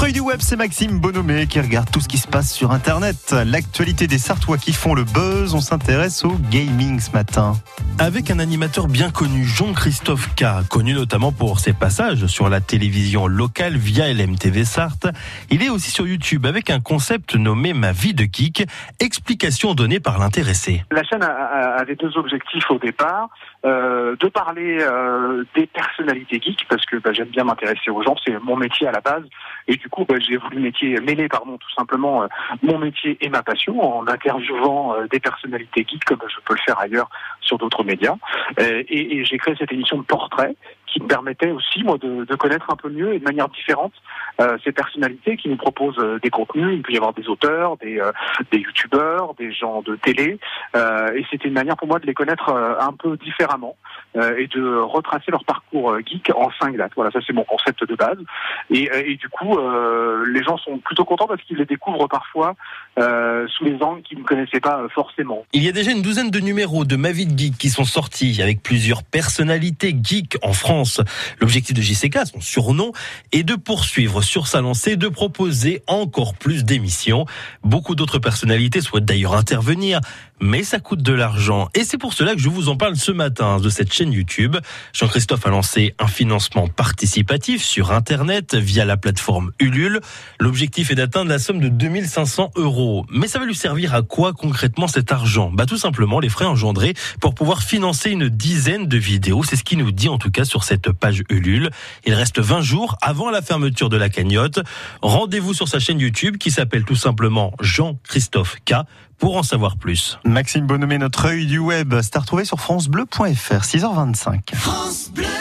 Notre œil du web, c'est Maxime Bonhomé qui regarde tout ce qui se passe sur Internet. L'actualité des Sartois qui font le buzz, on s'intéresse au gaming ce matin. Avec un animateur bien connu, Jean-Christophe K, connu notamment pour ses passages sur la télévision locale via LMTV Sarthe, il est aussi sur YouTube avec un concept nommé Ma vie de geek, explication donnée par l'intéressé. La chaîne avait deux objectifs au départ. Euh, de parler euh, des personnalités geeks parce que bah, j'aime bien m'intéresser aux gens, c'est mon métier à la base et du coup bah, j'ai voulu mêler pardon tout simplement euh, mon métier et ma passion en interviewant des personnalités geeks comme je peux le faire ailleurs sur d'autres médias et, et j'ai créé cette émission de portrait qui me permettait aussi moi de, connaître un peu mieux et de manière différente euh, ces personnalités qui nous proposent euh, des contenus. Il peut y avoir des auteurs, des, euh, des youtubeurs, des gens de télé, euh, et c'était une manière pour moi de les connaître euh, un peu différemment et de retracer leur parcours geek en cinq dates. Voilà, ça c'est mon concept de base. Et, et du coup, les gens sont plutôt contents parce qu'ils les découvrent parfois sous les angles qu'ils ne connaissaient pas forcément. Il y a déjà une douzaine de numéros de Ma vie geek qui sont sortis avec plusieurs personnalités geek en France L'objectif de JCK, son surnom, est de poursuivre sur sa lancée, de proposer encore plus d'émissions. Beaucoup d'autres personnalités souhaitent d'ailleurs intervenir, mais ça coûte de l'argent. Et c'est pour cela que je vous en parle ce matin de cette chaîne YouTube. Jean-Christophe a lancé un financement participatif sur Internet via la plateforme Ulule. L'objectif est d'atteindre la somme de 2500 euros. Mais ça va lui servir à quoi concrètement cet argent? Bah tout simplement les frais engendrés pour pouvoir financer une dizaine de vidéos. C'est ce qu'il nous dit en tout cas sur cette page Ulule. Il reste 20 jours avant la fermeture de la cagnotte. Rendez-vous sur sa chaîne YouTube qui s'appelle tout simplement Jean-Christophe K pour en savoir plus. Maxime Bonhomé, notre œil du web, c'est à retrouver sur francebleu.fr, 6h25. France Bleu